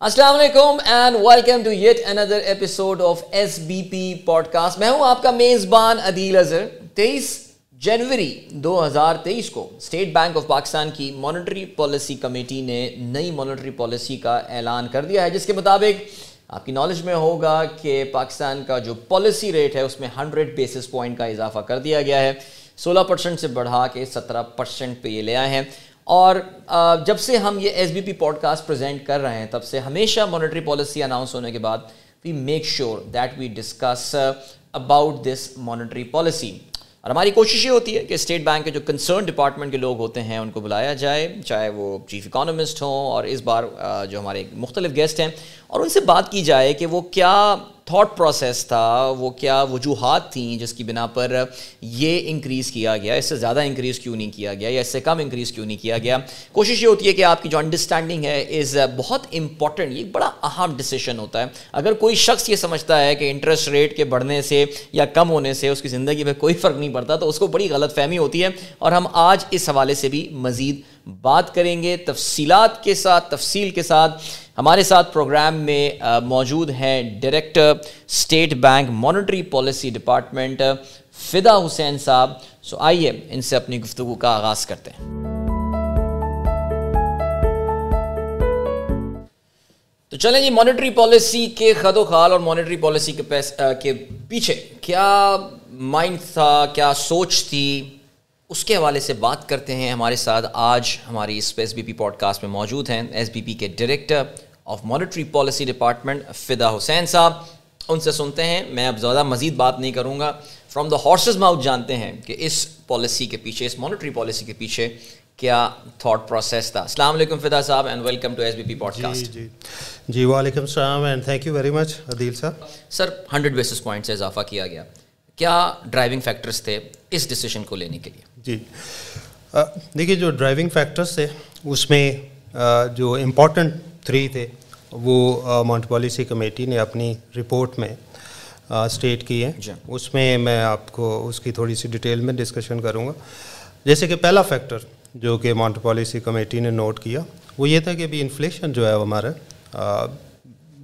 السلام علیکم and welcome to yet another episode of S B P podcast میں ہوں آپ کا میزبان عدیل اظہر. تیئیس جنوری دو ہزار تیئیس کو اسٹیٹ بینک آف پاکستان کی مانیٹری پالیسی کمیٹی نے نئی مانیٹری پالیسی کا اعلان کر دیا ہے، جس کے مطابق آپ کی نالج میں ہوگا کہ پاکستان کا جو پالیسی ریٹ ہے، اس میں ہنڈریڈ بیسس پوائنٹ کا اضافہ کر دیا گیا ہے۔ سولہ پرسنٹ سے بڑھا کے سترہ پرسنٹ پہ یہ لے آئے ہیں۔ اور جب سے ہم یہ S B P podcast present کر رہے ہیں، تب سے ہمیشہ مانیٹری پالیسی اناؤنس ہونے کے بعد we make sure that we discuss about this monetary policy اور ہماری کوشش یہ ہوتی ہے کہ اسٹیٹ بینک کے جو کنسرن ڈپارٹمنٹ کے لوگ ہوتے ہیں، ان کو بلایا جائے، چاہے وہ چیف اکانومسٹ ہوں اور اس بار جو ہمارے مختلف گیسٹ ہیں، اور ان سے بات کی جائے کہ وہ کیا تھاٹ پروسیس تھا، وہ کیا وجوہات تھیں جس کی بنا پر یہ انکریز کیا گیا؟ اس سے زیادہ انکریز کیوں نہیں کیا گیا؟ یا اس سے کم انکریز کیوں نہیں کیا گیا؟ کوشش یہ ہوتی ہے کہ آپ کی جو انڈرسٹینڈنگ ہے از بہت امپورٹنٹ یہ بڑا اہم ڈیسیشن ہوتا ہے۔ اگر کوئی شخص یہ سمجھتا ہے کہ انٹرسٹ ریٹ کے بڑھنے سے یا کم ہونے سے اس کی زندگی میں کوئی فرق نہیں پڑتا، تو اس کو بڑی غلط فہمی ہوتی ہے۔ اور ہم آج اس حوالے سے بھی مزید بات کریں گے۔ تفصیلات کے ساتھ، تفصیل کے ساتھ ہمارے ساتھ پروگرام میں موجود ہیں director State Bank monetary policy department Fida Hussain صاحب۔ سو آئیے ان سے اپنی گفتگو کا آغاز کرتے ہیں۔ تو چلیں جی مانیٹری پالیسی کے خد و خال اور مانیٹری پالیسی کے پیچھے کیا مائنڈ تھا، کیا سوچ تھی؟ اس کے حوالے سے بات کرتے ہیں ہمارے ساتھ آج ہماری اس S B P podcast میں موجود ہیں۔ ایس بی پی کے director of monetary policy department Fida Hussain صاحب ان سے سنتے ہیں میں اب زیادہ مزید بات نہیں کروں گا۔ فرام دا ہارسز ماؤتھ جانتے ہیں کہ اس پالیسی کے پیچھے اس مانیٹری پالیسی کے پیچھے کیا تھاٹ پروسیس تھا۔ السلام علیکم فدا صاحب and welcome to S B P podcast جی۔ جی وعلیکم السلام and thank you very much Adeel صاحب۔ سر ہنڈریڈ بیسس پوائنٹ سے اضافہ کیا گیا۔ کیا ڈرائیونگ فیکٹرس تھے اس ڈیسیشن کو لینے کے لیے؟ جی۔ دیکھیے جو ڈرائیونگ فیکٹرس تھے اس میں جو امپورٹنٹ تھری تھے وہ مونٹ پالیسی کمیٹی نے اپنی رپورٹ میں اسٹیٹ کی ہے۔ جی۔ اس میں میں آپ کو اس کی تھوڑی سی ڈیٹیل میں ڈسکشن کروں گا۔ جیسے کہ پہلا فیکٹر جو کہ مونٹ پالیسی کمیٹی نے نوٹ کیا وہ یہ تھا کہ ابھی انفلیشن جو ہے ہمارا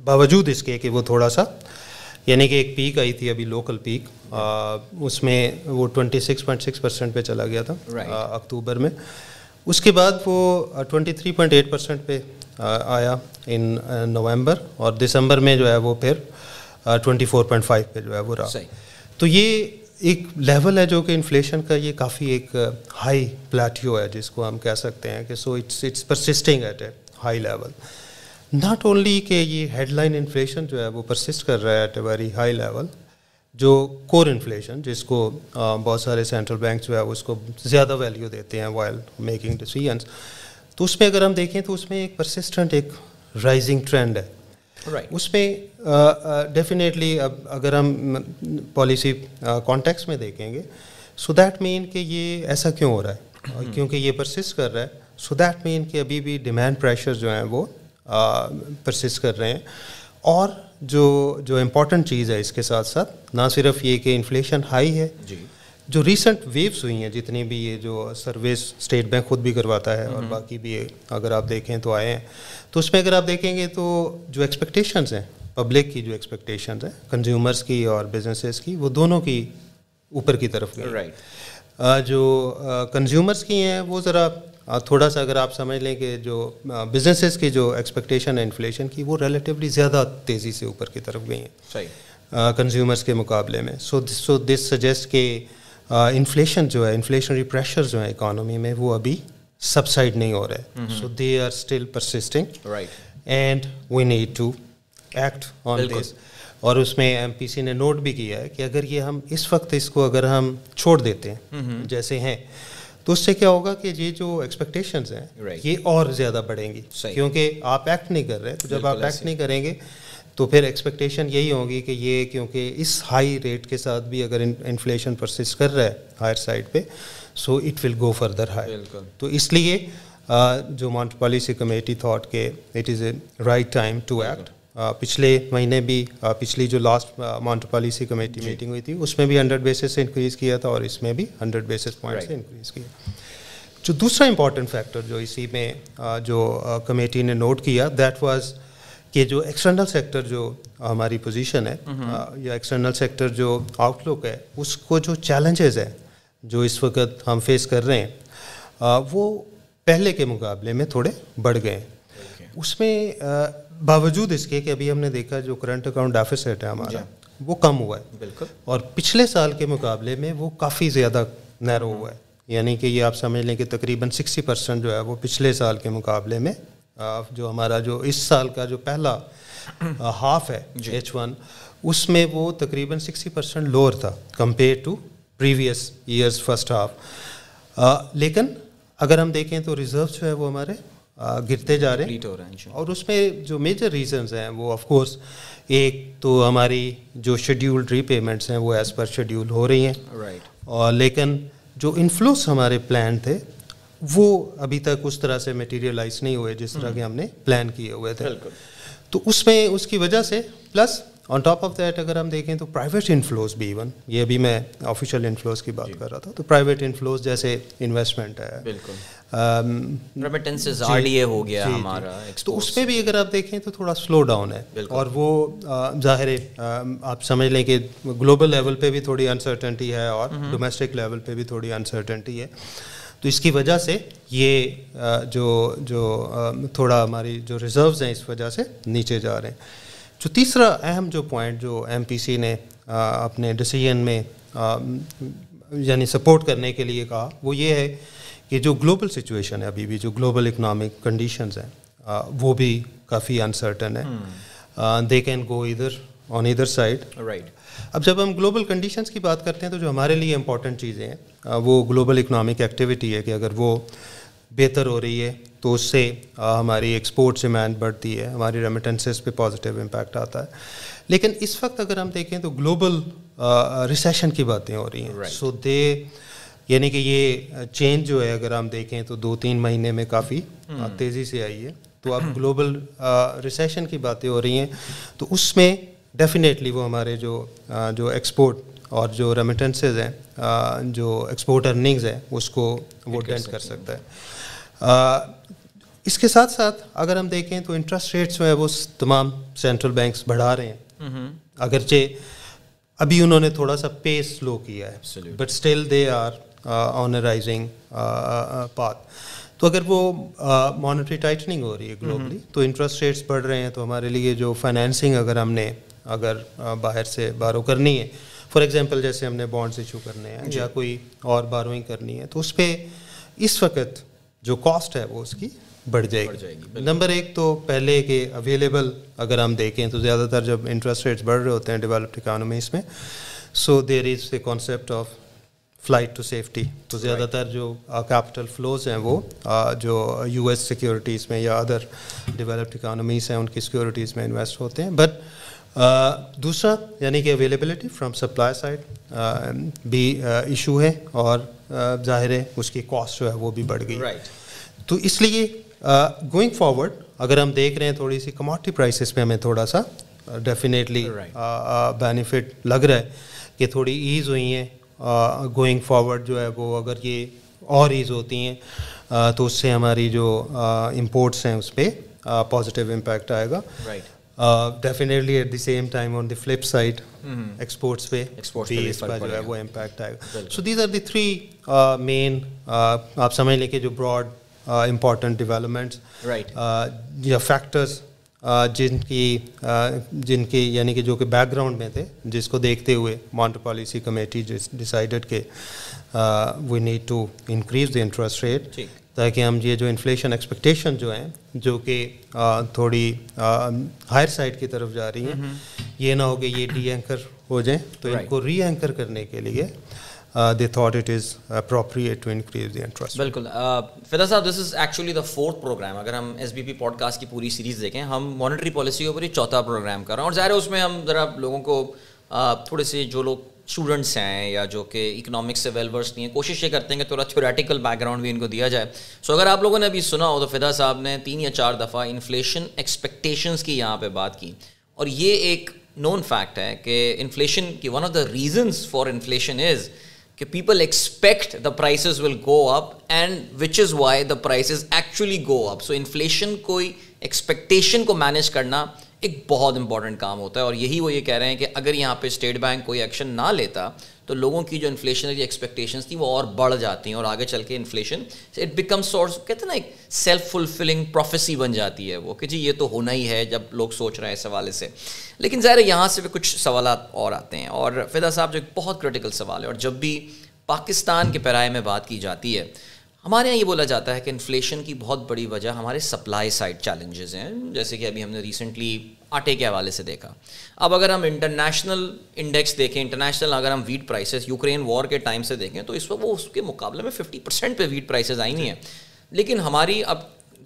باوجود اس کے کہ وہ تھوڑا سا یعنی کہ ایک پیک آئی تھی ابھی لوکل پیک اس میں وہ twenty six point six percent پہ چلا گیا تھا اکتوبر میں۔ اس کے بعد وہ twenty three point eight percent پہ آیا ان نومبر اور دسمبر میں جو ہے وہ پھر ٹوئنٹی فور پوائنٹ فائیو پہ جو ہے وہ رہا۔ تو یہ ایک لیول ہے جو کہ انفلیشن کا یہ کافی ایک ہائی پلیٹیو ہے جس کو ہم کہہ سکتے ہیں کہ so it's it's persisting at a high level not only کہ یہ ہیڈ لائن انفلیشن جو ہے وہ پرسسٹ کر رہا ہے at a very high level جو کور انفلیشن جس کو بہت سارے سینٹرل بینک جو ہے اس کو زیادہ ویلیو دیتے ہیں وائل میکنگ ڈیسیجنس تو اس میں اگر ہم دیکھیں تو اس میں ایک پرسسٹنٹ ایک رائزنگ ٹرینڈ ہے۔ اس میں ڈیفینیٹلی اب اگر ہم پالیسی کانٹیکس میں دیکھیں گے سو دیٹ مین کہ یہ ایسا کیوں ہو رہا ہے؟ کیونکہ یہ پرسسٹ کر رہا ہے سو دیٹ مین کہ ابھی بھی ڈیمانڈ پریشر جو ہیں وہ پرسسٹ کر رہے ہیں۔ اور جو جو امپورٹنٹ چیز ہے اس کے ساتھ ساتھ نہ صرف یہ کہ انفلیشن ہائی ہے جی۔ جو ریسنٹ ویوز ہوئی ہیں جتنی بھی یہ جو سروس اسٹیٹ بینک خود بھی کرواتا ہے اور باقی بھی اگر آپ دیکھیں تو آئے ہیں۔ تو اس میں اگر آپ دیکھیں گے تو جو ایکسپیکٹیشنز ہیں پبلک کی جو ایکسپیکٹیشنز ہیں کنزیومرس کی اور بزنسز کی وہ دونوں کی اوپر کی طرف گئی۔ جو کنزیومرس کی ہیں وہ ذرا تھوڑا سا اگر آپ سمجھ لیں کہ جو بزنسز کی جو ایکسپیکٹیشن ہے انفلیشن کی وہ ریلیٹیولی زیادہ تیزی سے اوپر کی طرف گئی ہیں۔ صحیح۔ کنزیومرس کے مقابلے میں۔ سو سو دس سجیسٹ کہ انفلیشن جو ہے انفلیشنری پریشر جو ہے اکانومی میں وہ ابھی سبسائڈ نہیں ہو رہے۔ So they are still persisting and we need to act on this اور اس میں ایم پی سی نے نوٹ بھی کیا ہے کہ اگر یہ ہم اس وقت اس کو اگر ہم چھوڑ دیتے ہیں جیسے ہیں تو اس سے کیا ہوگا کہ یہ جو ایکسپیکٹیشنز ہیں یہ اور زیادہ بڑھیں گی۔ کیونکہ آپ ایکٹ نہیں کر رہے تو جب آپ ایکٹ نہیں کریں گے تو پھر ایکسپیکٹیشن یہی ہوگی کہ یہ کیونکہ اس ہائی ریٹ کے ساتھ بھی اگر انفلیشن پرسسٹ کر رہا ہے ہائر سائڈ پہ so it will go further high تو اس لیے جو مانٹ پالیسی کمیٹی تھاٹ کہ it is a right time to act پچھلے مہینے بھی پچھلی جو last monetary policy committee meeting ہوئی تھی اس میں بھی ہنڈریڈ بیسس سے انکریز کیا تھا اور اس میں بھی ہنڈریڈ بیسس پوائنٹ سے انکریز کیا۔ جو دوسرا امپورٹنٹ فیکٹر جو اسی میں جو کمیٹی نے نوٹ کیا دیٹ واز کہ جو ایکسٹرنل سیکٹر جو ہماری پوزیشن ہے یا ایکسٹرنل سیکٹر جو آؤٹ لک ہے اس کو جو چیلنجز ہیں جو اس وقت ہم فیس کر رہے ہیں وہ پہلے کے مقابلے میں تھوڑے بڑھ گئے ہیں۔ اس میں باوجود اس کے کہ ابھی ہم نے دیکھا جو کرنٹ اکاؤنٹ ڈیفیسٹ ہے ہمارا جی. وہ کم ہوا ہے۔ بالکل۔ اور پچھلے سال کے مقابلے میں وہ کافی زیادہ نیرو ہوا ہے۔ یعنی کہ یہ آپ سمجھ لیں کہ تقریباً سکسٹی پرسینٹ جو ہے وہ پچھلے سال کے مقابلے میں جو ہمارا جو اس سال کا جو پہلا ہاف ہے ایچ ون اس میں وہ تقریباً سکسٹی پرسینٹ لوور تھا compared to previous years first half لیکن اگر ہم دیکھیں تو ریزروس جو ہے وہ ہمارے گرتے جا رہے ہیں۔ اور اس میں جو میجر ریزنز ہیں وہ آف کورس ایک تو ہماری جو شیڈیولڈ ری پیمنٹس ہیں وہ ایز پر شیڈیول ہو رہی ہیں۔ اور لیکن جو انفلوس ہمارے پلان تھے وہ ابھی تک اس طرح سے میٹیریلائز نہیں ہوئے جس طرح کے ہم نے پلان کیے ہوئے تھے۔ تو اس میں اس کی وجہ سے plus on top of that اگر ہم دیکھیں تو پرائیویٹ انفلوز بھی ایون یہ ابھی میں آفیشیل انفلوز کی بات کر رہا تھا۔ تو پرائیویٹ انفلوز جیسے انویسٹمنٹ ہے۔ جی۔ ہو گیا جی، جی۔ ہمارا تو اس پہ بھی اگر آپ دیکھیں تو تھوڑا سلو ڈاؤن ہے۔ اور وہ ظاہر ہے آپ سمجھ لیں کہ گلوبل لیول پہ بھی تھوڑی انسرٹنٹی ہے اور ڈومیسٹک لیول پہ بھی تھوڑی انسرٹنٹی ہے۔ تو اس کی وجہ سے یہ جو جو تھوڑا ہماری جو ریزروز ہیں اس وجہ سے نیچے جا رہے ہیں۔ جو تیسرا اہم جو پوائنٹ جو ایم پی سی نے اپنے ڈسیزن میں یعنی سپورٹ کرنے کے لیے کہا وہ یہ ہے کہ جو گلوبل سچویشن ہے ابھی بھی جو گلوبل اکنامک کنڈیشنز ہیں وہ بھی کافی انسرٹن ہے دے کین گو ادھر آن ادھر سائڈ رائٹ اب جب ہم گلوبل کنڈیشنز کی بات کرتے ہیں تو جو ہمارے لیے امپورٹنٹ چیزیں ہیں وہ گلوبل اکنامک ایکٹیویٹی ہے کہ اگر وہ بہتر ہو رہی ہے تو اس سے ہماری ایکسپورٹ ڈیمانڈ بڑھتی ہے ہماری ریمیٹنسز پہ پازیٹیو امپیکٹ آتا ہے۔ لیکن اس وقت اگر ہم دیکھیں تو گلوبل ریسیشن کی باتیں ہو رہی ہیں۔ سو دے یعنی کہ یہ چینج جو ہے اگر ہم دیکھیں تو دو تین مہینے میں کافی hmm. تیزی سے آئی ہے۔ تو اب hmm. گلوبل ریسیشن کی باتیں ہو رہی ہیں۔ تو اس میں ڈیفینیٹلی وہ ہمارے جو جو ایکسپورٹ اور جو ریمیٹنسز ہیں جو ایکسپورٹ ارننگز ہیں اس کو وہ ڈینٹ کر سکتا ہے۔ اس کے ساتھ ساتھ اگر ہم دیکھیں تو انٹرسٹ ریٹس جو ہے وہ تمام سینٹرل بینکس بڑھا رہے ہیں۔ اگرچہ ابھی انہوں نے تھوڑا سا پیس سلو کیا ہے but still they are on rising path تو اگر وہ مانیٹری ٹائٹننگ ہو رہی ہے گلوبلی تو انٹرسٹ ریٹس بڑھ رہے ہیں۔ تو ہمارے لیے جو فائنینسنگ اگر ہم نے اگر باہر سے بارو کرنی ہے۔ فار ایگزامپل جیسے ہم نے بانڈس ایشو کرنے ہیں یا کوئی اور باروئنگ کرنی ہے تو اس پہ اس وقت جو کاسٹ ہے وہ اس کی بڑھ جائے گی۔ نمبر ایک تو پہلے کے اویلیبل اگر ہم دیکھیں تو زیادہ تر جب انٹرسٹ ریٹس بڑھ رہے ہوتے ہیں ڈیولپڈ اکانومیز میں so there is a concept of flight to safety تو زیادہ تر جو کیپٹل فلوز ہیں وہ جو یو ایس سیکیورٹیز میں یا ادر ڈیولپڈ اکانومیز ہیں ان کی سیکیورٹیز میں انویسٹ ہوتے ہیں۔ بٹ Uh, دوسرا یعنی کہ اویلیبلٹی فرام سپلائی سائڈ بھی uh, ایشو ہے اور uh, ظاہر ہے اس کی کاسٹ جو ہے وہ بھی بڑھ گئی. تو اس لیے گوئنگ فارورڈ اگر ہم دیکھ رہے ہیں تھوڑی سی کموڈٹی پرائسیز پہ ہمیں تھوڑا سا ڈیفینیٹلی بینیفٹ لگ رہا ہے کہ تھوڑی ایز ہوئی ہیں گوئنگ فارورڈ جو ہے وہ اگر یہ اور ایز ہوتی ہیں تو اس سے ہماری جو امپورٹس ہیں اس پہ پازیٹیو امپیکٹ آئے گا. Right definitely at the same time on the flip side exports پہ بیس کا جو ہے وہ امپیکٹ آئے گا so these are the three main آپ سمجھ لیں کہ جو براڈ امپورٹنٹ ڈیولپمنٹس یا فیکٹرس جن کی جن کی یعنی کہ جو کہ بیک گراؤنڈ میں تھے جس کو دیکھتے ہوئے مانٹر پالیسی کمیٹی ڈیسائڈیڈ کہ we need to increase the interest rate تاکہ ہم یہ جو انفلیشن ایکسپیکٹیشن جو ہیں جو کہ تھوڑی ہائر سائڈ کی طرف جا رہی ہیں یہ نہ ہو کہ یہ ڈی اینکر ہو جائیں۔ تو ان کو ری اینکر کرنے کے لیے they thought it is appropriate to increase the interest بالکل۔ فدا صاحب this is actually the fourth program اگر ہم S B P podcast کی پوری سیریز دیکھیں ہم مانیٹری پالیسی کے اوپر یہ چوتھا پروگرام کر رہے ہیں۔ اور ظاہر ہے اس میں ہم ذرا لوگوں کو تھوڑے سے جو لوگ اسٹوڈنٹس ہیں یا جو کہ اکنامکس سے ویل ورس نہیں ہیں، کوشش یہ کرتے ہیں کہ تھوڑا تھیوریٹیکل بیک گراؤنڈ بھی ان کو دیا جائے۔ سو اگر آپ لوگوں نے ابھی سنا ہو تو فدا صاحب نے تین یا چار دفعہ انفلیشن ایکسپیکٹیشنس کی یہاں پہ بات کی۔ اور یہ ایک نون فیکٹ ہے کہ انفلیشن کی one of the reasons for inflation is کہ people expect the prices will go up and which is why the prices actually go up so inflation کوئی ایکسپیکٹیشن کو مینیج کرنا ایک بہت امپورٹنٹ کام ہوتا ہے اور یہی وہ یہ کہہ رہے ہیں کہ اگر یہاں پہ اسٹیٹ بینک کوئی ایکشن نہ لیتا تو لوگوں کی جو انفلیشنری ایکسپیکٹیشنس تھیں وہ اور بڑھ جاتی ہیں اور آگے چل کے انفلیشن اٹ بیکم سورس کہتے ہیں نا ایک سیلف فلفلنگ پروفیسی بن جاتی ہے وہ کہ جی یہ تو ہونا ہی ہے جب لوگ سوچ رہے ہیں اس حوالے سے۔ لیکن ظاہر یہاں سے بھی کچھ سوالات اور آتے ہیں اور فدا صاحب جو ایک بہت کرٹیکل سوال ہے اور جب بھی پاکستان کے پیرائے میں بات کی جاتی ہے ہمارے یہاں یہ بولا جاتا ہے کہ انفلیشن کی بہت بڑی وجہ ہمارے سپلائی سائڈ چیلنجز ہیں، جیسے کہ ابھی ہم نے ریسنٹلی آٹے کے حوالے سے دیکھا۔ اب اگر ہم انٹرنیشنل انڈیکس دیکھیں، انٹرنیشنل اگر ہم ویٹ پرائسز، یوکرین وار کے ٹائم سے دیکھیں، تو اس وقت وہ اس کے مقابلے میں ففٹی پرسینٹ پہ ویٹ پرائسز آئی نہیں ہیں۔ لیکن ہماری اب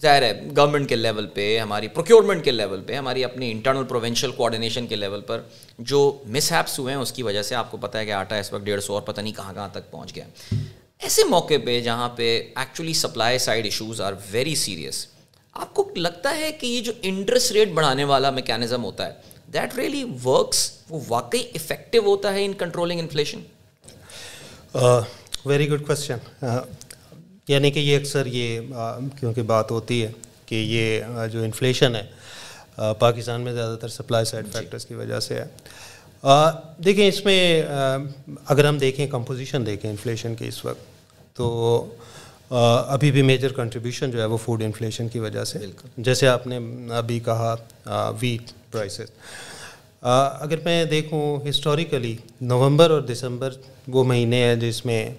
ظاہر ہے گورنمنٹ کے لیول پہ، ہماری پروکیورمنٹ کے لیول پہ، ہماری اپنی انٹرنل پروونشل کوآڈینیشن کے لیول پر جو مس ہیپس ہوئے ہیں، اس کی وجہ سے آپ کو پتہ ہے کہ آٹا اس وقت ڈیڑھ سو اور پتہ نہیں کہاں کہاں تک پہنچ گیا۔ ایسے موقع پہ جہاں پہ actually supply side issues are very serious آپ کو لگتا ہے کہ یہ جو انٹرسٹ ریٹ بڑھانے والا میکینزم ہوتا ہے دیٹ ریئلی ورکس وہ واقعی افیکٹو ہوتا ہے in controlling inflation very good question یعنی کہ یہ اکثر یہ کیونکہ بات ہوتی ہے کہ یہ جو انفلیشن ہے پاکستان میں زیادہ تر سپلائی سائڈ فیکٹرس کی وجہ سے ہے۔ دیکھیں اس میں اگر ہم دیکھیں کمپوزیشن دیکھیں انفلیشن کی اس وقت تو ابھی بھی میجر کنٹریبیوشن جو ہے وہ فوڈ انفلیشن کی وجہ سے جیسے آپ نے ابھی کہا ویٹ پرائسز اگر میں دیکھوں ہسٹوریکلی نومبر اور دسمبر وہ مہینے ہیں جس میں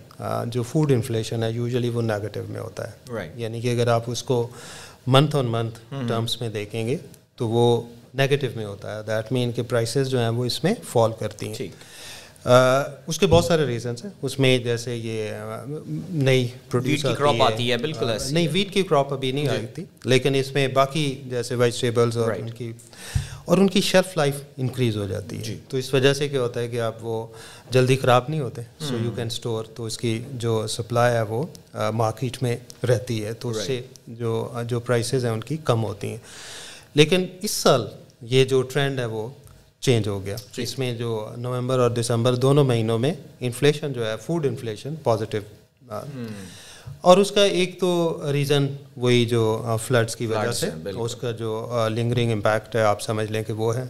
جو فوڈ انفلیشن ہے یوزلی وہ نیگیٹو میں ہوتا ہے۔ یعنی کہ اگر آپ اس کو منتھ آن منتھ ٹرمس میں دیکھیں گے تو وہ نیگیٹو میں ہوتا ہے. دیٹ مین کہ پرائسز جو ہیں وہ اس میں فال کرتی ہیں. اس کے بہت سارے ریزنس ہیں. اس میں جیسے یہ نئی پروڈیوس کراپ آتی ہے. بالکل نہیں ویٹ کی کراپ ابھی نہیں آئی تھی. لیکن اس میں باقی جیسے ویجیٹیبلس اور ان کی اور ان کی شیلف لائف انکریز ہو جاتی ہے. تو اس وجہ سے کیا ہوتا ہے کہ آپ وہ جلدی خراب نہیں ہوتے. سو یو کین اسٹور تو اس کی جو سپلائی ہے وہ مارکیٹ میں رہتی ہے. تو اس سے جو جو پرائسز ہیں ان کی کم ہوتی ہیں. لیکن اس سال یہ جو ٹرینڈ ہے وہ چینج ہو گیا۔ جی۔ اس میں جو نومبر اور دسمبر دونوں مہینوں میں انفلیشن جو ہے فوڈ انفلیشن پازیٹیو اور اس کا ایک تو ریزن وہی جو فلڈس کی وجہ سے اس کا جو لنگرنگ امپیکٹ ہے آپ سمجھ لیں کہ وہ ہے۔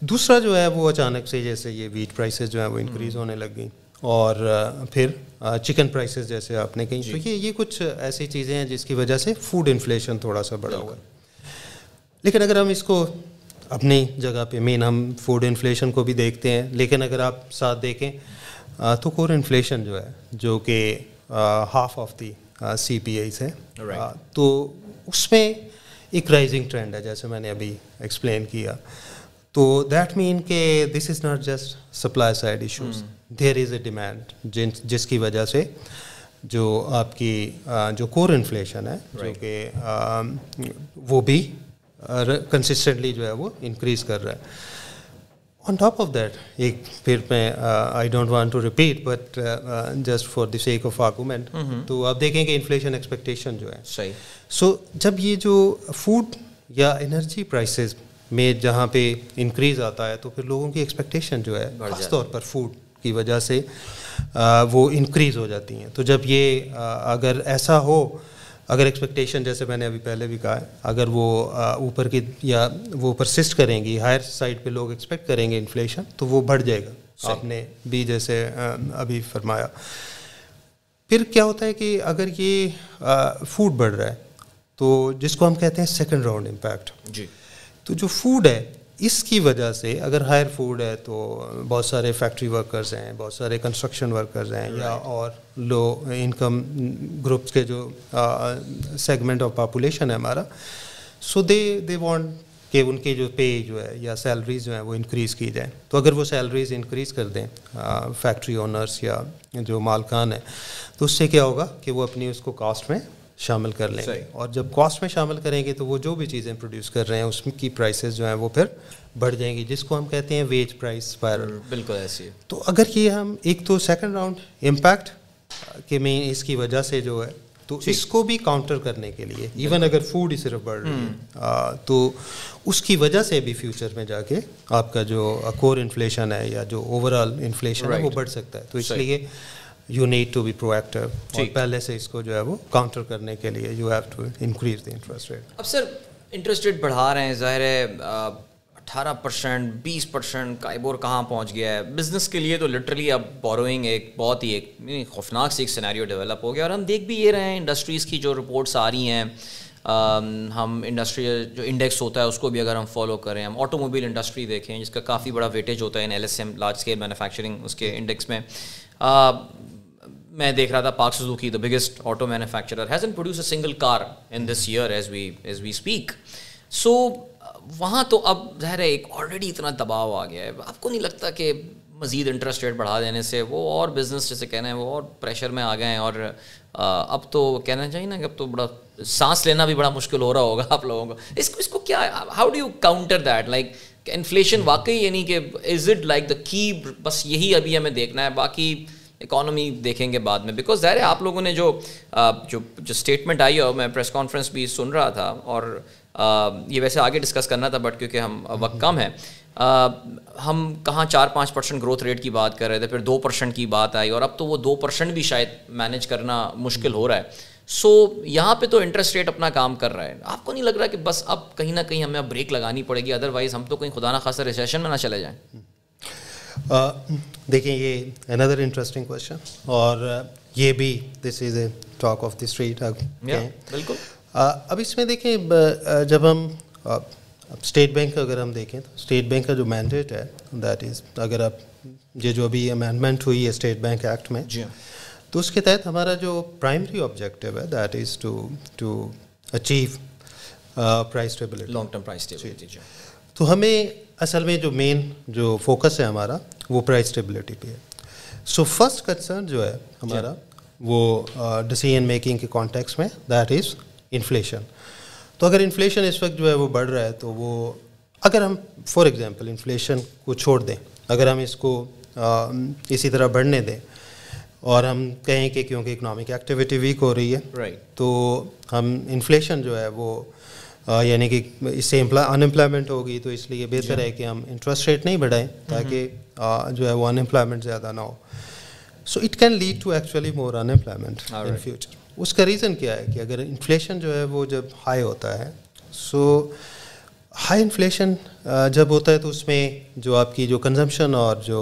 دوسرا جو ہے وہ اچانک سے جیسے یہ ویٹ پرائسز جو ہیں وہ انکریز ہونے لگ گئیں۔ اور پھر چکن پرائسز جیسے آپ نے کہیں۔ جی۔ تو یہ یہ کچھ ایسی چیزیں ہیں جس کی وجہ سے فوڈ انفلیشن تھوڑا سا بڑا ہوا۔ ہے لیکن اگر ہم اس کو اپنی جگہ پہ مین ہم فوڈ انفلیشن کو بھی دیکھتے ہیں لیکن اگر آپ ساتھ دیکھیں تو کور انفلیشن جو ہے جو کہ ہاف آف دی سی پی آئی ہے تو اس میں ایک رائزنگ ٹرینڈ ہے جیسے میں نے ابھی ایکسپلین کیا۔ تو دیٹ مین کہ this is not just supply side issues there is a demand جن جس کی وجہ سے جو آپ کی جو کور انفلیشن ہے جو کہ وہ بھی کنسسٹنٹلی جو ہے وہ انکریز کر رہا ہے۔ آن ٹاپ آف دیٹ ایک پھر میں I don't want to repeat but just for the sake of argument تو آپ دیکھیں کہ انفلیشن ایکسپیکٹیشن جو ہے۔ صحیح۔ سو جب یہ جو فوڈ یا انرجی پرائسز میں جہاں پہ انکریز آتا ہے تو پھر لوگوں کی ایکسپیکٹیشن جو ہے خاص طور پر فوڈ کی وجہ سے وہ انکریز ہو جاتی ہیں۔ تو جب یہ اگر ایسا ہو اگر ایکسپیکٹیشن جیسے میں نے ابھی پہلے بھی کہا ہے اگر وہ اوپر کی یا وہ پرسسٹ کریں گی ہائر سائڈ پہ لوگ ایکسپیکٹ کریں گے انفلیشن تو وہ بڑھ جائے گا۔ آپ نے بھی جیسے ابھی فرمایا۔ پھر کیا ہوتا ہے کہ اگر یہ فوڈ بڑھ رہا ہے تو جس کو ہم کہتے ہیں سیکنڈ راؤنڈ امپیکٹ جی۔ تو جو فوڈ ہے اس کی وجہ سے اگر ہائر فوڈ ہے تو بہت سارے فیکٹری ورکرز ہیں بہت سارے کنسٹرکشن ورکرز ہیں یا اور لو انکم گروپس کے جو سیگمنٹ آف پاپولیشن ہے ہمارا سو دے دے وانٹ کہ ان کی جو پے جو ہے یا سیلریز جو ہیں وہ انکریز کی جائیں۔ تو اگر وہ سیلریز انکریز کر دیں فیکٹری اونرس یا جو مالکان ہیں تو اس سے کیا ہوگا کہ وہ اپنی اس کو کاسٹ میں شامل کر لیں گے۔ اور جب کاسٹ میں شامل کریں گے تو وہ جو بھی چیزیں پروڈیوس کر رہے ہیں اس کی پرائسز جو ہیں وہ پھر بڑھ جائیں گی جس کو ہم کہتے ہیں ویج پرائز اسپائرل بالکل ایسی۔ تو اگر یہ ہم ایک تو سیکنڈ راؤنڈ امپیکٹ کہ میں اس کی وجہ سے جو ہے تو اس کو بھی کاؤنٹر کرنے کے لیے ایون اگر فوڈ ہی صرف بڑھ رہی ہے۔ تو اس کی وجہ سے بھی فیوچر میں جا کے آپ کا جو کور انفلیشن ہے یا جو اوور آل انفلیشن ہے وہ بڑھ سکتا ہے۔ تو اس لیے you need to be proactive پہلے سے اس کو جو ہے وہ کاؤنٹر کرنے کے لیے you have to increase the interest rate اب سر انٹرسٹ ریٹ بڑھا رہے ہیں. ظاہر ہے اٹھارہ پرسینٹ بیس پرسینٹ کائبور کہاں پہنچ گیا ہے؟ بزنس کے لیے تو لٹرلی اب بوروئنگ ایک بہت ہی ایک خوفناک سے ایک سینیریو ڈیولپ ہو گیا. اور ہم دیکھ بھی یہ رہے ہیں انڈسٹریز کی جو رپورٹس آ رہی ہیں ہم انڈسٹری جو انڈیکس ہوتا ہے اس کو بھی اگر ہم فالو کریں ہم آٹو موبائل انڈسٹری دیکھیں جس کا کافی بڑا ویٹیج ہوتا ہے in L S M large scale manufacturing اس کے انڈیکس میں میں دیکھ رہا تھا Pak Suzuki the biggest auto manufacturer hasn't produce a single car in this year as we as we speak so وہاں تو اب ظاہر ہے ایک آلریڈی اتنا دباؤ آ گیا ہے۔ آپ کو نہیں لگتا کہ مزید انٹرسٹ ریٹ بڑھا دینے سے وہ اور بزنس جیسے کہنا ہے وہ اور پریشر میں آ گئے ہیں اور اب تو کہنا چاہیے نا کہ اب تو بڑا سانس لینا بھی بڑا مشکل ہو رہا ہوگا آپ لوگوں کو۔ اس کو اس کو کیا how do you counter that like inflation واقعی یعنی کہ از اٹ لائک دا کی بس یہی ابھی ہمیں دیکھنا ہے۔ باقی اکانومی دیکھیں گے بعد میں. بیکاز ظاہر ہے آپ لوگوں نے جو جو جو اسٹیٹمنٹ آئی ہے میں پریس کانفرنس بھی سن رہا تھا، اور یہ ویسے آگے ڈسکس کرنا تھا بٹ کیونکہ ہم وقت کم ہے ہم کہاں چار پانچ پرسینٹ گروتھ ریٹ کی بات کر رہے تھے، پھر دو پرسینٹ کی بات آئی، اور اب تو وہ دو پرسینٹ بھی شاید مینیج کرنا مشکل ہو رہا ہے. سو یہاں پہ تو انٹرسٹ ریٹ اپنا کام کر رہا ہے. آپ کو نہیں لگ رہا کہ بس اب کہیں نہ کہیں ہمیں اب بریک لگانی پڑے گی ادروائز ہم تو کہیں خدا نہ خاصا ریسیشن میں نہ چلے جائیں؟ دیکھیں یہ اندر انٹرسٹنگ کوشچن اور یہ بھی this is a talk of the street بالکل۔ اب اس میں دیکھیں جب ہم اسٹیٹ بینک کا اگر ہم دیکھیں تو اسٹیٹ بینک کا جو مینڈیٹ ہے دیٹ از اگر آپ یہ جو ابھی امینڈمنٹ ہوئی ہے اسٹیٹ بینک ایکٹ میں جی۔ تو اس کے تحت ہمارا جو پرائمری آبجیکٹیو ہے that is to to achieve price stability long term price تو ہمیں اصل میں جو مین جو فوکس ہے ہمارا وہ پرائز اسٹیبلٹی پہ ہے۔ سو فرسٹ کنسرن جو ہے ہمارا وہ ڈسیزن میکنگ کے کانٹیکس میں دیٹ از انفلیشن تو اگر انفلیشن اس وقت جو ہے وہ بڑھ رہا ہے تو وہ اگر ہم فار ایگزامپل انفلیشن کو چھوڑ دیں اگر ہم اس کو اسی طرح بڑھنے دیں اور ہم کہیں کہ کیونکہ اکنامک ایکٹیویٹی ویک ہو رہی ہے تو ہم انفلیشن جو ہے وہ یعنی کہ اس سے ان امپلائمنٹ ہوگی تو اس لیے بہتر جی۔ ہے کہ ہم انٹرسٹ ریٹ نہیں بڑھائیں تاکہ جو ہے وہ ان امپلائمنٹ زیادہ نہ ہو۔ So it can lead to actually more unemployment in future اس کا ریزن کیا ہے کہ اگر انفلیشن جو ہے وہ جب ہائی ہوتا ہے سو ہائی انفلیشن جب ہوتا ہے تو اس میں جو آپ کی جو کنزمپشن اور جو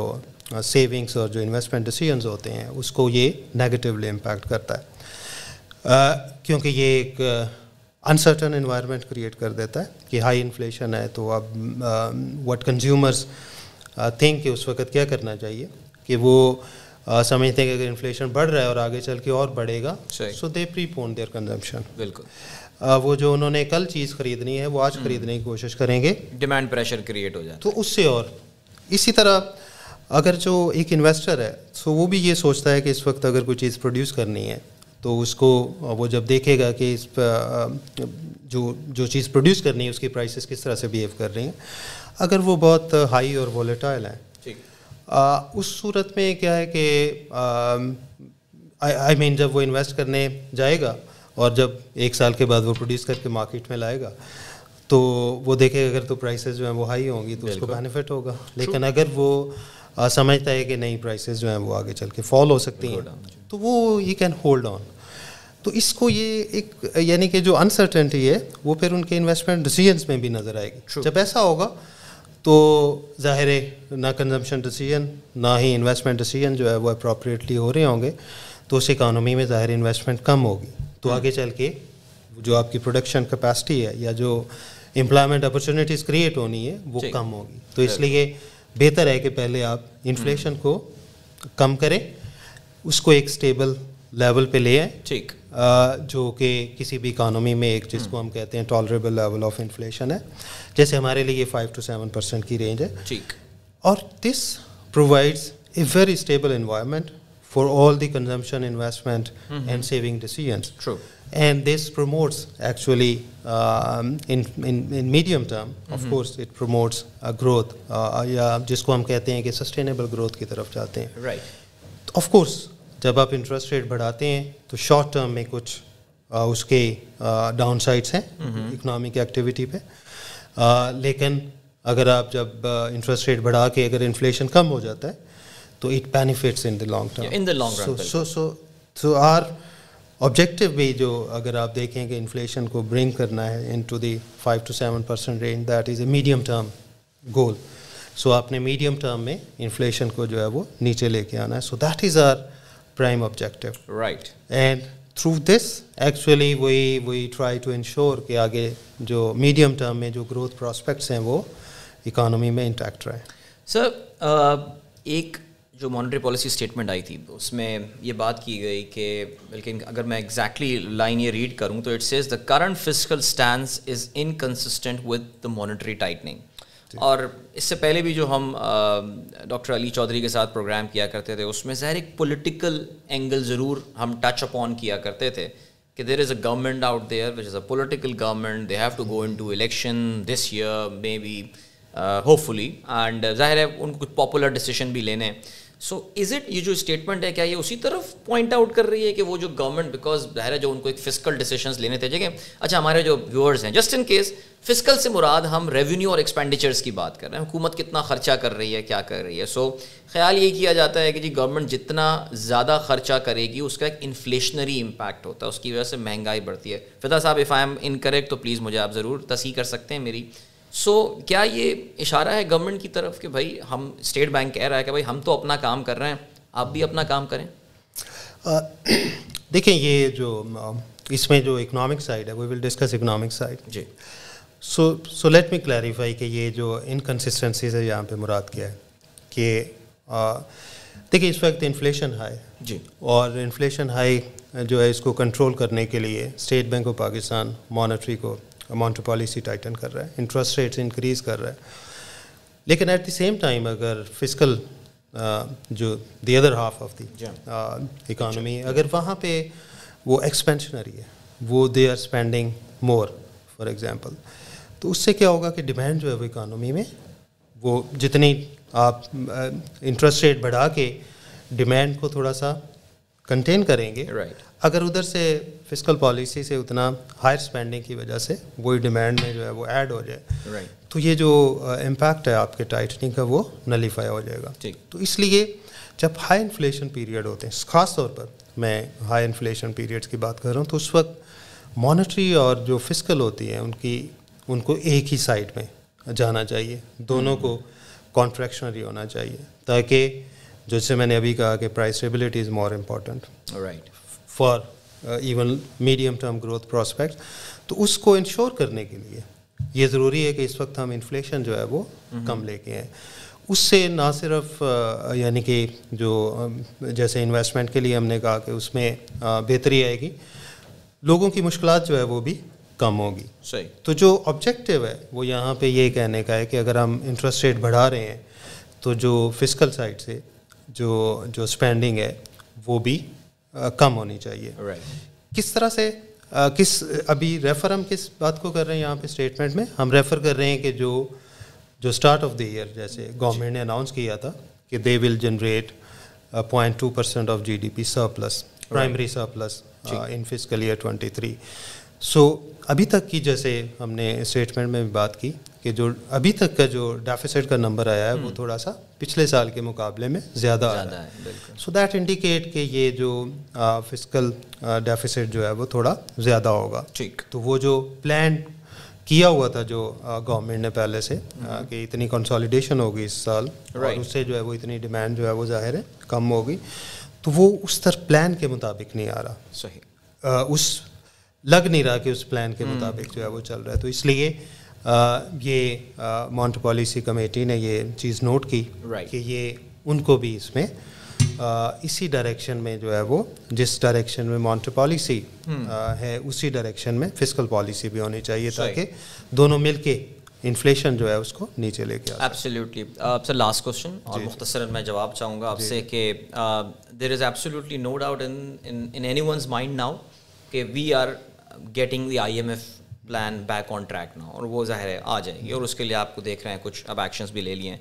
سیونگس اور جو انویسٹمنٹ ڈیسیجنز ہوتے ہیں اس کو یہ نیگیٹیولی امپیکٹ کرتا ہے۔ کیونکہ یہ ایک انسرٹن انوائرمنٹ کریٹ کر دیتا ہے کہ ہائی انفلیشن ہے تو اب وٹ کنزیومرز تھنک کہ اس وقت کیا کرنا چاہیے کہ وہ سمجھتے ہیں کہ اگر انفلیشن بڑھ رہا ہے اور آگے چل کے اور بڑھے گا سو دے پری پون دیئر کنزمپشن بالکل. وہ جو انہوں نے کل چیز خریدنی ہے وہ آج خریدنے کی کوشش کریں گے۔ ڈیمانڈ پریشر کریٹ ہو جائے تو اس سے اور۔ اسی طرح اگر جو ایک انویسٹر ہے سو وہ بھی یہ سوچتا ہے کہ اس وقت اگر کوئی چیز پروڈیوس کرنی ہے تو اس کو وہ جب دیکھے گا کہ اس جو جو چیز پروڈیوس کرنی ہے اس کی پرائسز کس طرح سے بیہیو کر رہی ہیں۔ اگر وہ بہت ہائی اور وولیٹائل ہیں اس صورت میں کیا ہے کہ آئی مین جب وہ انویسٹ کرنے جائے گا اور جب ایک سال کے بعد وہ پروڈیوس کر کے مارکیٹ میں لائے گا تو وہ دیکھے اگر تو پرائسز جو ہیں وہ ہائی ہوں گی تو اس کو بینیفٹ ہوگا۔ لیکن اگر وہ سمجھتا ہے کہ نئی پرائسز جو ہیں وہ آگے چل کے فال ہو سکتی ہیں تو وہ ہی کین ہولڈ آن تو اس کو یہ ایک یعنی کہ جو انسرٹنٹی ہے وہ پھر ان کے انویسٹمنٹ ڈیسیجنس میں بھی نظر آئے گی۔ جب ایسا ہوگا تو ظاہر ہے نہ کنزمپشن ڈسیزن نہ ہی انویسٹمنٹ ڈسیزن جو ہے وہ اپروپریٹلی ہو رہے ہوں گے۔ تو اس اکانومی میں ظاہر انویسٹمنٹ کم ہوگی۔ تو آگے چل کے جو آپ کی پروڈکشن کیپیسٹی ہے یا جو امپلائمنٹ اپرچونیٹیز کریٹ ہونی ہے وہ کم ہوگی۔ تو اس لیے بہتر ہے کہ پہلے آپ انفلیشن کو کم کریں اس کو ایک اسٹیبل لیول پہ لے آئیں۔ ٹھیک۔ جو کہ کسی بھی اکانومی میں ایک جس کو ہم کہتے ہیں ٹالریبل لیول آف انفلیشن ہے جیسے ہمارے لیے یہ فائیو ٹو سیون پرسینٹ کی رینج ہے۔ ٹھیک۔ اور this provides a very stable environment for all the consumption investment and saving decisions and this promotes actually medium term of course it promotes growth یا جس کو ہم کہتے ہیں کہ سسٹینیبل گروتھ کی طرف جاتے ہیں۔ رائٹ آف کورس جب آپ انٹرسٹ ریٹ بڑھاتے ہیں تو شارٹ ٹرم میں کچھ اس کے ڈاؤن سائڈس ہیں اکنامک ایکٹیویٹی پہ۔ لیکن اگر آپ جب انٹرسٹ ریٹ بڑھا کے اگر انفلیشن کم ہو جاتا ہے تو it benefits in the long term in the long so so so our objective بھی جو اگر آپ دیکھیں کہ انفلیشن کو برنگ کرنا ہے into the five to seven percent range that is a medium term goal so آپ نے میڈیم ٹرم میں انفلیشن کو جو ہے وہ نیچے لے کے آنا ہے۔ So that is our prime objective right and through this actually we we try to ensure کہ آگے جو میڈیم ٹرم میں جو گروتھ پراسپیکٹس ہیں وہ اکانومی میں انٹیکٹ رہیں سر ایک جو مانیٹری پالیسی اسٹیٹمنٹ آئی تھی اس میں یہ بات کی گئی کہ بلکہ اگر میں ایگزیکٹلی لائن یہ ریڈ کروں تو it says the current fiscal stance is inconsistent with the monetary tightening جی۔ اور اس سے پہلے بھی جو ہم ڈاکٹر علی چودھری کے ساتھ پروگرام کیا کرتے تھے، اس میں ظاہر ایک پولیٹیکل اینگل ضرور ہم ٹچ اپون کیا کرتے تھے کہ there is a government out there which is a political government they have to go into election this year maybe hopefully and ظاہر ہے ان کو کچھ پاپولر ڈیسیشن بھی لینے سو از اٹ یہ جو اسٹیٹمنٹ ہے، کیا یہ اسی طرف پوائنٹ آؤٹ کر رہی ہے کہ وہ جو گورنمنٹ بیکاز ظاہر ہے جو ان کو ایک فزیکل ڈیسیشنس لینے تھے جگہ اچھا ہمارے جو ویورز ہیں جسٹ ان کیس فزیکل سے مراد ہم ریونیو اور ایکسپینڈیچرس کی بات کر رہے ہیں، حکومت کتنا خرچہ کر رہی ہے، کیا کر رہی ہے؟ سو خیال یہ کیا جاتا ہے کہ جی گورنمنٹ جتنا زیادہ خرچہ کرے گی، اس کا ایک انفلیشنری امپیکٹ ہوتا ہے، اس کی وجہ سے مہنگائی بڑھتی ہے۔ فدا صاحب if I am in correct تو پلیز مجھے آپ ضرور تصحیح کر سکتے ہیں میری سو کیا یہ اشارہ ہے گورنمنٹ کی طرف کہ بھائی ہم اسٹیٹ بینک کہہ رہا ہے کہ بھائی ہم تو اپنا کام کر رہے ہیں آپ بھی اپنا کام کریں؟ دیکھیں یہ جو اس میں جو اکنامک سائڈ ہے we will discuss economic side G. So so let me clarify کہ یہ جو انکنسسٹنسیز ہے یہاں پہ مراد کیا ہے کہ دیکھیے اس وقت انفلیشن ہائی جی۔ اور انفلیشن ہائی جو ہے اس کو کنٹرول کرنے کے لیے State Bank of Pakistan monetary کو اماؤنٹ پالیسی ٹائٹن کر رہا ہے انٹرسٹ ریٹس انکریز کر رہا ہے لیکن ایٹ دی سیم ٹائم اگر فزیکل جو the other half of the economy اگر وہاں پہ وہ ایکسپینشنری ہے وہ they are spending more for example تو اس سے کیا ہوگا کہ ڈیمانڈ جو ہے وہ اکانومی میں وہ جتنی آپ انٹرسٹ ریٹ بڑھا کے ڈیمانڈ کو تھوڑا سا کنٹین کریں گے رائٹ اگر ادھر سے فزیکل پالیسی سے اتنا ہائر اسپینڈنگ کی وجہ سے وہی ڈیمانڈ میں جو ہے وہ ایڈ ہو جائے۔ تو یہ جو امپیکٹ ہے آپ کے ٹائٹنگ کا وہ نلیفائی ہو جائے گا۔ تو اس لیے جب ہائی انفلیشن پیریڈ ہوتے ہیں خاص طور پر میں ہائی انفلیشن پیریڈس کی بات کر رہا ہوں تو اس وقت مانیٹری اور جو فزیکل ہوتی ہیں ان کی ان کو ایک ہی سائڈ میں جانا چاہیے۔ دونوں کو کانٹریکشنری ہونا چاہیے تاکہ جیسے میں نے ابھی کہا کہ price stability is more important right for even medium term growth prospect تو اس کو انشور کرنے کے لیے یہ ضروری ہے کہ اس وقت ہم انفلیشن جو ہے وہ کم لے کے آئیں۔ اس سے نہ صرف یعنی کہ جو جیسے انویسٹمنٹ کے لیے ہم نے کہا کہ اس میں بہتری آئے گی لوگوں کی مشکلات جو ہے وہ بھی کم ہوگی۔ صحیح۔ تو جو آبجیکٹیو ہے وہ یہاں پہ یہ کہنے کا ہے کہ اگر ہم انٹرسٹ ریٹ بڑھا رہے ہیں تو جو فزیکل سائڈ سے جو جو اسپینڈنگ ہے وہ بھی کم ہونی چاہیے۔ کس طرح سے کس ابھی ریفر ہم کس بات کو کر رہے ہیں یہاں پہ اسٹیٹمنٹ میں؟ ہم ریفر کر رہے ہیں کہ جو جو اسٹارٹ آف دا ایئر جیسے گورنمنٹ نے اناؤنس کیا تھا کہ they will generate point two percent of G D P surplus primary surplus in fiscal year twenty three so ابھی تک کی جیسے ہم نے اسٹیٹمنٹ میں بھی بات کی کہ جو ابھی تک کا جو ڈیفیسٹ کا نمبر آیا ہے وہ تھوڑا سا پچھلے سال کے مقابلے میں زیادہ آ رہا ہے۔ سو دیٹ انڈیکیٹ کہ یہ جو فزیکل ڈیفیسٹ جو ہے وہ تھوڑا زیادہ ہوگا۔ ٹھیک۔ تو وہ جو پلان کیا ہوا تھا جو گورنمنٹ نے پہلے سے کہ اتنی کنسالیڈیشن ہوگی اس سال اور اس سے جو ہے وہ اتنی ڈیمانڈ جو ہے وہ ظاہر ہے کم ہوگی۔ تو وہ اس طرح پلان کے مطابق نہیں آ رہا۔ صحیح۔ اس لگ نہیں رہا کہ اس پلان کے مطابق جو ہے وہ چل رہا ہے۔ تو اس لیے یہ ماؤنٹ پالیسی کمیٹی نے یہ چیز نوٹ کی کہ یہ ان کو بھی اس میں اسی ڈائریکشن میں جو ہے وہ جس ڈائریکشن میں ماؤنٹ پالیسی ہے اسی ڈائریکشن میں فزیکل پالیسی بھی ہونی چاہیے تاکہ دونوں مل کے انفلیشن جو ہے اس کو نیچے لے کے ایبسلیوٹلی سر لاسٹ کوشچن اور مختصر میں جواب چاہوں گا آپ سے کہ there is absolutely no doubt in anyone's mind now کہ we are getting the I M F plan back on track نا اور وہ ظاہر ہے، آ جائے گی اور اس کے لیے آپ کو دیکھ رہے ہیں، کچھ اب ایکشنس بھی لے لیے ہیں۔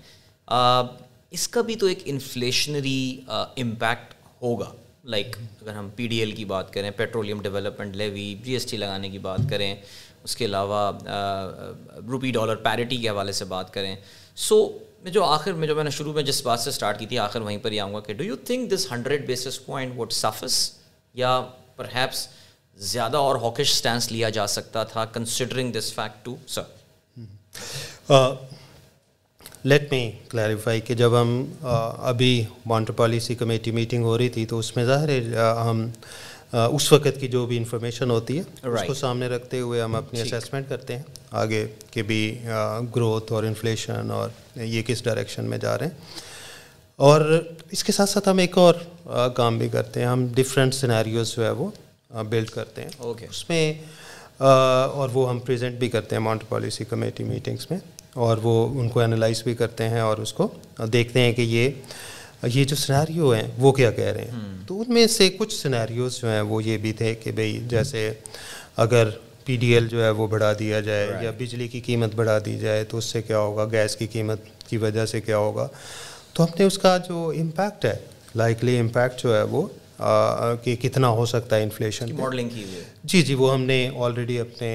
اس کا بھی تو ایک انفلیشنری امپیکٹ ہوگا۔ لائک اگر ہم پی ڈی ایل کی بات کریں petroleum development levy G S T لگانے کی بات کریں، اس کے علاوہ روپی ڈالر پیرٹی کے حوالے سے بات کریں۔ سو میں جو آخر، میں جو میں نے شروع میں جس بات سے اسٹارٹ کی تھی، آخر وہیں پر ہی آؤں گا کہ do you think this hundred basis point would suffice یا پر ہیپس زیادہ اور ہاکش اسٹینس لیا جا سکتا تھا considering this fact to sir let me clarify کہ جب ہم ابھی مانٹر پالیسی کمیٹی میٹنگ ہو رہی تھی تو اس میں ظاہر ہے ہم اس وقت کی جو بھی انفارمیشن ہوتی ہے اس کو سامنے رکھتے ہوئے ہم اپنی اسیسمنٹ کرتے ہیں آگے کہ بھی گروتھ اور انفلیشن اور یہ کس ڈائریکشن میں جا رہے ہیں. اور اس کے ساتھ ساتھ ہم ایک اور کام بھی کرتے ہیں ہم ڈفرینٹ سینیریوز جو ہے وہ بلڈ کرتے ہیں۔ اوکے اس میں اور وہ ہم پریزنٹ بھی کرتے ہیں ماؤنٹ پالیسی کمیٹی میٹنگس میں اور وہ ان کو انالائز بھی کرتے ہیں اور اس کو دیکھتے ہیں کہ یہ یہ جو سناریو ہیں وہ کیا کہہ رہے ہیں۔ تو ان میں سے کچھ سناریوز جو ہیں وہ یہ بھی تھے کہ بھئی جیسے اگر پی ڈی ایل جو ہے وہ بڑھا دیا جائے یا بجلی کی قیمت بڑھا دی جائے تو اس سے کیا ہوگا؟ گیس کی قیمت کی وجہ سے کیا ہوگا؟ تو ہم نے اس کا جو امپیکٹ ہے لائکلی امپیکٹ جو ہے وہ کہ کتنا ہو سکتا ہے انفلیشن ماڈلنگ کی ہوئی جی جی وہ ہم نے آلریڈی اپنے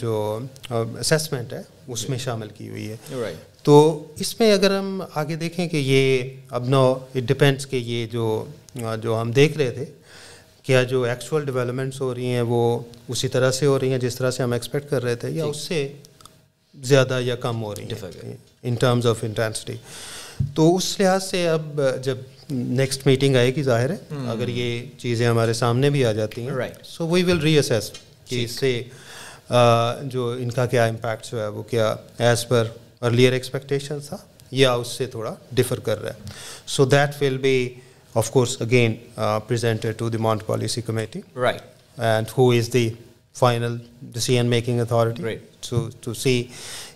جو اسیسمنٹ ہے اس میں شامل کی ہوئی ہے۔ تو اس میں اگر ہم آگے دیکھیں کہ یہ اب نو اٹ ڈپینڈس کہ یہ جو جو ہم دیکھ رہے تھے کیا جو ایکچوئل ڈیولپمنٹس ہو رہی ہیں وہ اسی طرح سے ہو رہی ہیں جس طرح سے ہم ایکسپیکٹ کر رہے تھے یا جی۔ اس سے زیادہ یا کم ہو رہی ہیں ان ٹرمز آف انٹینسٹی تو اس لحاظ سے اب جب نیکسٹ میٹنگ آئے گی ظاہر ہے۔ اگر یہ چیزیں ہمارے سامنے بھی آ جاتی ہیں۔ سو وی ول ری اسیس کہ اس سے جو ان کا کیا امپیکٹ جو ہے وہ کیا ایز پر ارلیئر ایکسپیکٹیشن تھا یا اس سے تھوڑا ڈفر کر رہا ہے۔ So that will be of course again presented to the monetary policy committee right and who is the final decision making authority to see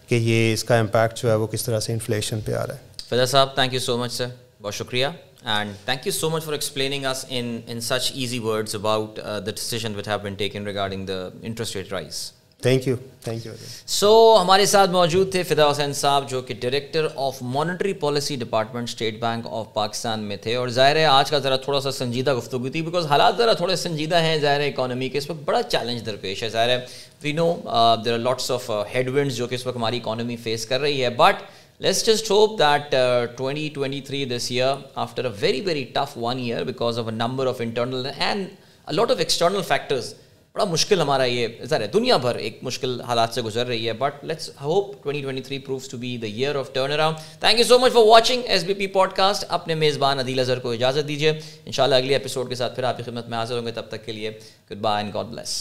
کہ یہ اس کا امپیکٹ جو ہے وہ کس طرح سے انفلیشن پہ آ رہا ہے۔ فضا صاحب thank you so much sir بہت شکریہ۔ And thank you so much for explaining us in such easy words about the decision what have been taken regarding the interest rate rise thank you thank you so ہمارے ساتھ موجود تھے فدا حسین صاحب جو کہ director of monetary policy department State Bank of Pakistan میں تھے اور ظاہر ہے آج کا ذرا تھوڑا سا سنجیدہ گفتگو تھی بیکاز حالات ذرا تھوڑے سنجیدہ ہیں ظاہر ہے اکانومی کے اس وقت بڑا چیلنج درپیش ہے ظاہر ہے we know there are lots of headwinds جو کہ اس وقت ہماری اکانومی فیس کر رہی ہے but let's just hope that twenty twenty three this year after a very very tough one year because of a number of internal and lot of external factors بڑا مشکل ہمارا یہ ذرا ہے دنیا بھر ایک مشکل حالات سے گزر رہی ہے but let's hope twenty twenty three proves to be the year of turn around thank you so much for watching S B P podcast اپنے میزبان عدیل اظہر کو اجازت دیجیے ان شاء اللہ اگلی ایپیسوڈ کے ساتھ پھر آپ کی خدمت میں حاضر ہوں گے تب تک کے لیے goodbye and God bless